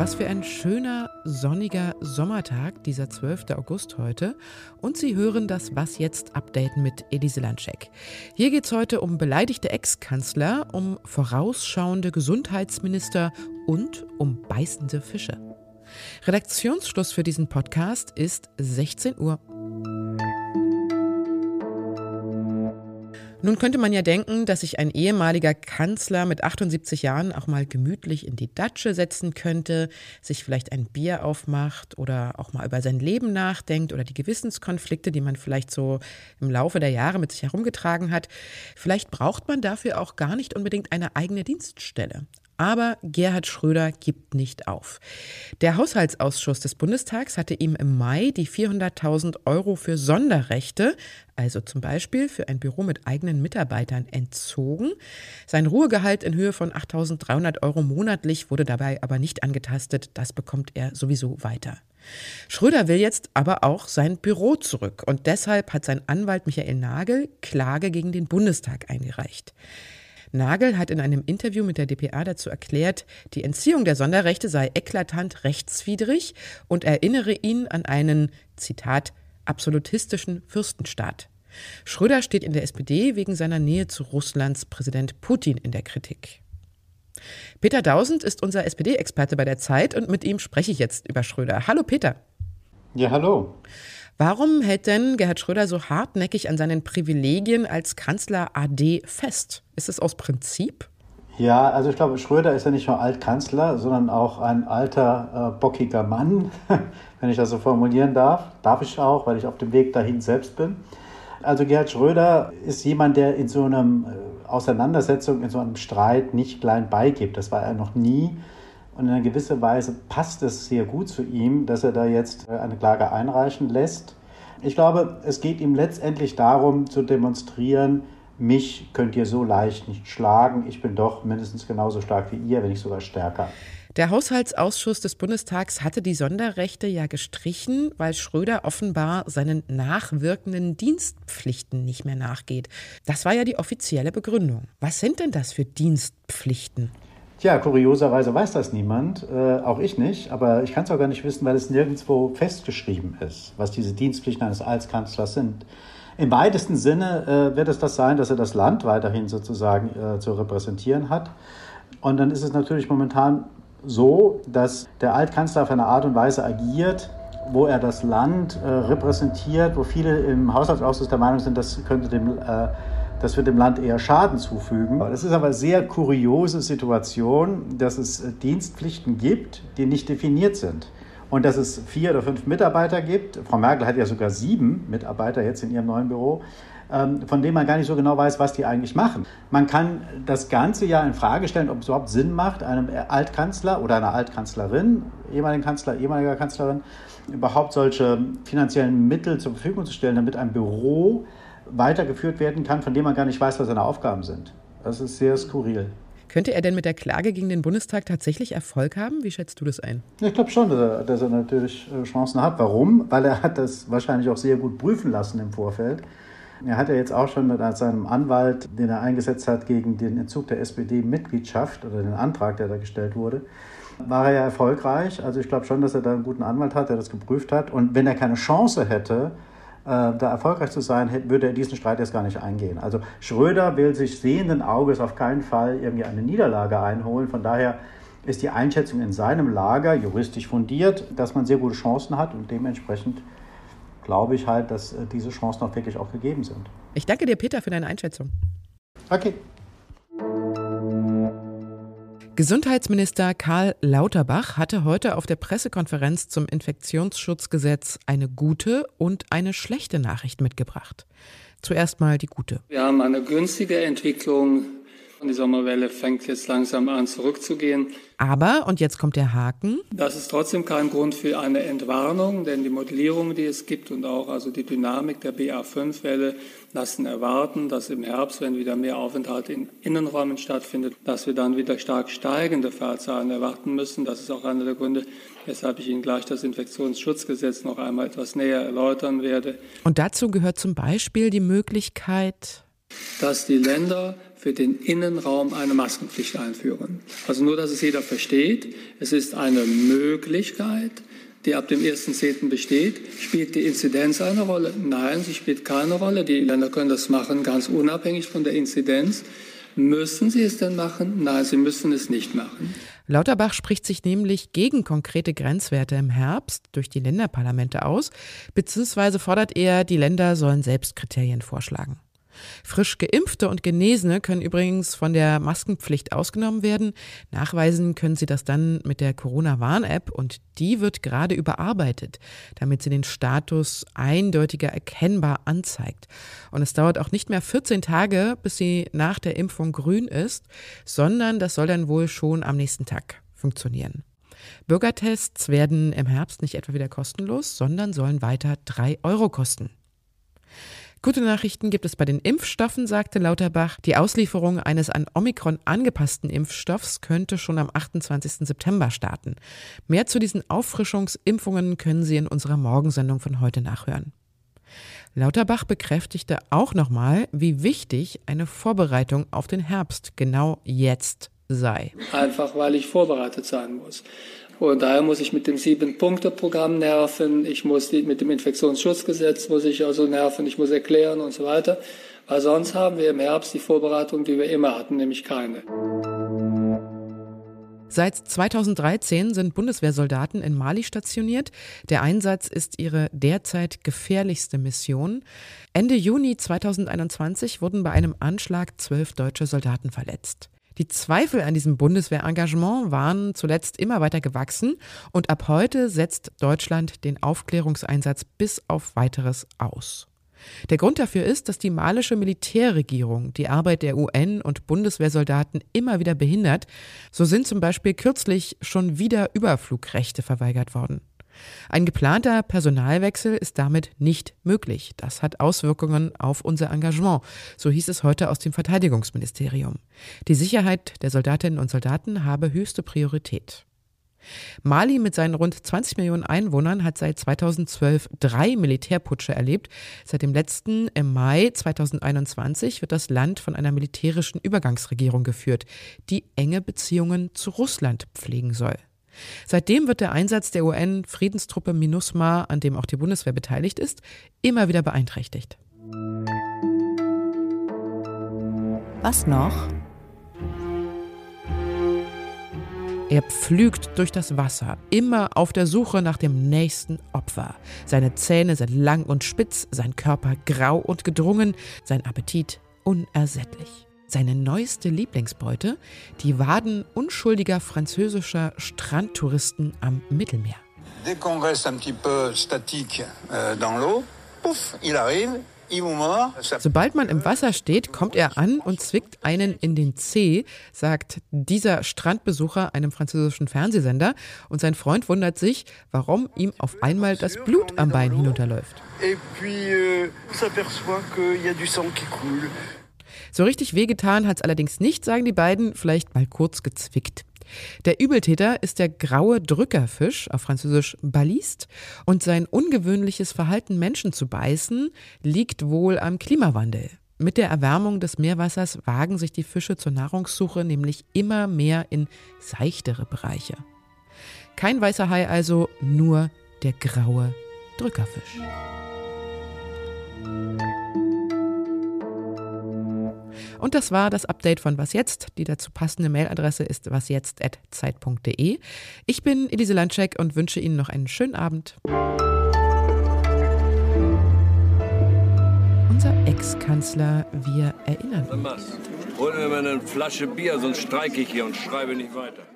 Was für ein schöner, sonniger Sommertag, dieser 12. August heute. Und Sie hören das Was jetzt Update mit Elise Landscheck. Hier geht es heute um beleidigte Ex-Kanzler, um vorausschauende Gesundheitsminister und um beißende Fische. Redaktionsschluss für diesen Podcast ist 16 Uhr. Nun könnte man ja denken, dass sich ein ehemaliger Kanzler mit 78 Jahren auch mal gemütlich in die Datsche setzen könnte, sich vielleicht ein Bier aufmacht oder auch mal über sein Leben nachdenkt oder die Gewissenskonflikte, die man vielleicht so im Laufe der Jahre mit sich herumgetragen hat. Vielleicht braucht man dafür auch gar nicht unbedingt eine eigene Dienststelle. Aber Gerhard Schröder gibt nicht auf. Der Haushaltsausschuss des Bundestags hatte ihm im Mai die 400.000 Euro für Sonderrechte, also zum Beispiel für ein Büro mit eigenen Mitarbeitern, entzogen. Sein Ruhegehalt in Höhe von 8.300 Euro monatlich wurde dabei aber nicht angetastet. Das bekommt er sowieso weiter. Schröder will jetzt aber auch sein Büro zurück und deshalb hat sein Anwalt Michael Nagel Klage gegen den Bundestag eingereicht. Nagel hat in einem Interview mit der dpa dazu erklärt, die Entziehung der Sonderrechte sei eklatant rechtswidrig und erinnere ihn an einen, Zitat, absolutistischen Fürstenstaat. Schröder steht in der SPD wegen seiner Nähe zu Russlands Präsident Putin in der Kritik. Peter Dausend ist unser SPD-Experte bei der Zeit und mit ihm spreche ich jetzt über Schröder. Hallo Peter. Ja, hallo. Warum hält denn Gerhard Schröder so hartnäckig an seinen Privilegien als Kanzler AD fest? Ist es aus Prinzip? Ja, also ich glaube, Schröder ist ja nicht nur Altkanzler, sondern auch ein alter, äh, bockiger Mann, wenn ich das so formulieren darf. Darf ich auch, weil ich auf dem Weg dahin selbst bin. Also Gerhard Schröder ist jemand, der in so einer äh, Auseinandersetzung, in so einem Streit nicht klein beigibt. Das war er noch nie. Und in einer gewissen Weise passt es sehr gut zu ihm, dass er da jetzt äh, eine Klage einreichen lässt. Ich glaube, es geht ihm letztendlich darum zu demonstrieren, mich könnt ihr so leicht nicht schlagen. Ich bin doch mindestens genauso stark wie ihr, wenn nicht sogar stärker. Der Haushaltsausschuss des Bundestags hatte die Sonderrechte ja gestrichen, weil Schröder offenbar seinen nachwirkenden Dienstpflichten nicht mehr nachgeht. Das war ja die offizielle Begründung. Was sind denn das für Dienstpflichten? Tja, kurioserweise weiß das niemand, äh, auch ich nicht, aber ich kann es auch gar nicht wissen, weil es nirgendwo festgeschrieben ist, was diese Dienstpflichten eines Altkanzlers sind. Im weitesten Sinne äh, wird es das sein, dass er das Land weiterhin sozusagen äh, zu repräsentieren hat. Und dann ist es natürlich momentan so, dass der Altkanzler auf eine Art und Weise agiert, wo er das Land äh, repräsentiert, wo viele im Haushaltsausschuss der Meinung sind, das könnte dem äh, das wird dem Land eher Schaden zufügen. Das ist aber eine sehr kuriose Situation, dass es äh, Dienstpflichten gibt, die nicht definiert sind. Und dass es vier oder fünf Mitarbeiter gibt, Frau Merkel hat ja sogar sieben Mitarbeiter jetzt in ihrem neuen Büro, ähm, von denen man gar nicht so genau weiß, was die eigentlich machen. Man kann das Ganze ja in Frage stellen, ob es überhaupt Sinn macht, einem Altkanzler oder einer Altkanzlerin, ehemaligen Kanzler, ehemaliger Kanzlerin, überhaupt solche finanziellen Mittel zur Verfügung zu stellen, damit ein Büro weitergeführt werden kann, von dem man gar nicht weiß, was seine Aufgaben sind. Das ist sehr skurril. Könnte er denn mit der Klage gegen den Bundestag tatsächlich Erfolg haben? Wie schätzt du das ein? Ich glaube schon, dass er, dass er, natürlich äh, Chancen hat. Warum? Weil er hat das wahrscheinlich auch sehr gut prüfen lassen im Vorfeld. Er hat ja jetzt auch schon mit seinem Anwalt, den er eingesetzt hat gegen den Entzug der SPD-Mitgliedschaft oder den Antrag, der da gestellt wurde, war er ja erfolgreich. Also ich glaube schon, dass er da einen guten Anwalt hat, der das geprüft hat. Und wenn er keine Chance hätte, da erfolgreich zu sein, würde er diesen Streit jetzt gar nicht eingehen. Also Schröder will sich sehenden Auges auf keinen Fall irgendwie eine Niederlage einholen. Von daher ist die Einschätzung in seinem Lager juristisch fundiert, dass man sehr gute Chancen hat und dementsprechend glaube ich halt, dass äh, diese Chancen auch wirklich auch gegeben sind. Ich danke dir, Peter, für deine Einschätzung. Okay. Gesundheitsminister Karl Lauterbach hatte heute auf der Pressekonferenz zum Infektionsschutzgesetz eine gute und eine schlechte Nachricht mitgebracht. Zuerst mal die gute. Wir haben eine günstige Entwicklung die Sommerwelle fängt jetzt langsam an zurückzugehen. Aber, und jetzt kommt der Haken. Das ist trotzdem kein Grund für eine Entwarnung, denn die Modellierungen, die es gibt und auch also die Dynamik der BA5-Welle lassen erwarten, dass im Herbst, wenn wieder mehr Aufenthalt in Innenräumen stattfindet, dass wir dann wieder stark steigende Fallzahlen erwarten müssen. Das ist auch einer der Gründe, weshalb ich Ihnen gleich das Infektionsschutzgesetz noch einmal etwas näher erläutern werde. Und dazu gehört zum Beispiel die Möglichkeit, dass die Länder für den Innenraum eine Maskenpflicht einführen. Also nur, dass es jeder versteht, es ist eine Möglichkeit, die ab dem 1.10. besteht. Spielt die Inzidenz eine Rolle? Nein, sie spielt keine Rolle. Die Länder können das machen, ganz unabhängig von der Inzidenz. Müssen sie es denn machen? Nein, sie müssen es nicht machen. Lauterbach spricht sich nämlich gegen konkrete Grenzwerte im Herbst durch die Länderparlamente aus, beziehungsweise fordert er, die Länder sollen selbst Kriterien vorschlagen. Frisch geimpfte und Genesene können übrigens von der Maskenpflicht ausgenommen werden. Nachweisen können sie das dann mit der Corona-Warn-App und die wird gerade überarbeitet, damit sie den Status eindeutiger erkennbar anzeigt. Und es dauert auch nicht mehr 14 Tage, bis sie nach der Impfung grün ist, sondern das soll dann wohl schon am nächsten Tag funktionieren. Bürgertests werden im Herbst nicht etwa wieder kostenlos, sondern sollen weiter drei Euro kosten. Gute Nachrichten gibt es bei den Impfstoffen, sagte Lauterbach. Die Auslieferung eines an Omikron angepassten Impfstoffs könnte schon am 28. September starten. Mehr zu diesen Auffrischungsimpfungen können Sie in unserer Morgensendung von heute nachhören. Lauterbach bekräftigte auch nochmal, wie wichtig eine Vorbereitung auf den Herbst genau jetzt sei. Einfach weil ich vorbereitet sein muss. Und daher muss ich mit dem Sieben-Punkte-Programm nerven, ich muss mit dem Infektionsschutzgesetz muss ich also nerven, ich muss erklären und so weiter. Weil sonst haben wir im Herbst die Vorbereitung, die wir immer hatten, nämlich keine. Seit 2013 sind Bundeswehrsoldaten in Mali stationiert. Der Einsatz ist ihre derzeit gefährlichste Mission. Ende Juni 2021 wurden bei einem Anschlag zwölf deutsche Soldaten verletzt. Die Zweifel an diesem Bundeswehrengagement waren zuletzt immer weiter gewachsen und ab heute setzt Deutschland den Aufklärungseinsatz bis auf weiteres aus. Der Grund dafür ist, dass die malische Militärregierung die Arbeit der UN und Bundeswehrsoldaten immer wieder behindert. So sind zum Beispiel kürzlich schon wieder Überflugrechte verweigert worden. Ein geplanter Personalwechsel ist damit nicht möglich. Das hat Auswirkungen auf unser Engagement, so hieß es heute aus dem Verteidigungsministerium. Die Sicherheit der Soldatinnen und Soldaten habe höchste Priorität. Mali mit seinen rund 20 Millionen Einwohnern hat seit 2012 drei Militärputsche erlebt. Seit dem letzten im Mai 2021 wird das Land von einer militärischen Übergangsregierung geführt, die enge Beziehungen zu Russland pflegen soll. Seitdem wird der Einsatz der UN-Friedenstruppe MINUSMA, an dem auch die Bundeswehr beteiligt ist, immer wieder beeinträchtigt. Was noch? Er pflügt durch das Wasser, immer auf der Suche nach dem nächsten Opfer. Seine Zähne sind lang und spitz, sein Körper grau und gedrungen, sein Appetit unersättlich. Seine neueste Lieblingsbeute, die Waden unschuldiger französischer Strandtouristen am Mittelmeer. Dès qu'on reste un petit peu statique euh, dans l'eau, pouf, il arrive, Sobald man im Wasser steht, kommt er an und zwickt einen in den Zeh, sagt dieser Strandbesucher einem französischen Fernsehsender. Und sein Freund wundert sich, warum ihm auf einmal das Blut am Bein hinunterläuft. Et puis, euh, s'aperçoit qu'il y a du sang qui coule. So richtig wehgetan hat es allerdings nicht, sagen die beiden, vielleicht mal kurz gezwickt. Der Übeltäter ist der graue Drückerfisch, auf Französisch Baliste, und sein ungewöhnliches Verhalten, Menschen zu beißen, liegt wohl am Klimawandel. Mit der Erwärmung des Meerwassers wagen sich die Fische zur Nahrungssuche nämlich immer mehr in seichtere Bereiche. Kein weißer Hai also, nur der graue Drückerfisch. Und das war das Update von Was Jetzt. Die dazu passende Mailadresse ist wasjetzt.zeit.de. Ich bin Elise Landscheck und wünsche Ihnen noch einen schönen Abend. Unser Ex-Kanzler, wir erinnern uns. Hol mir mal eine Flasche Bier, sonst streike ich hier und schreibe nicht weiter.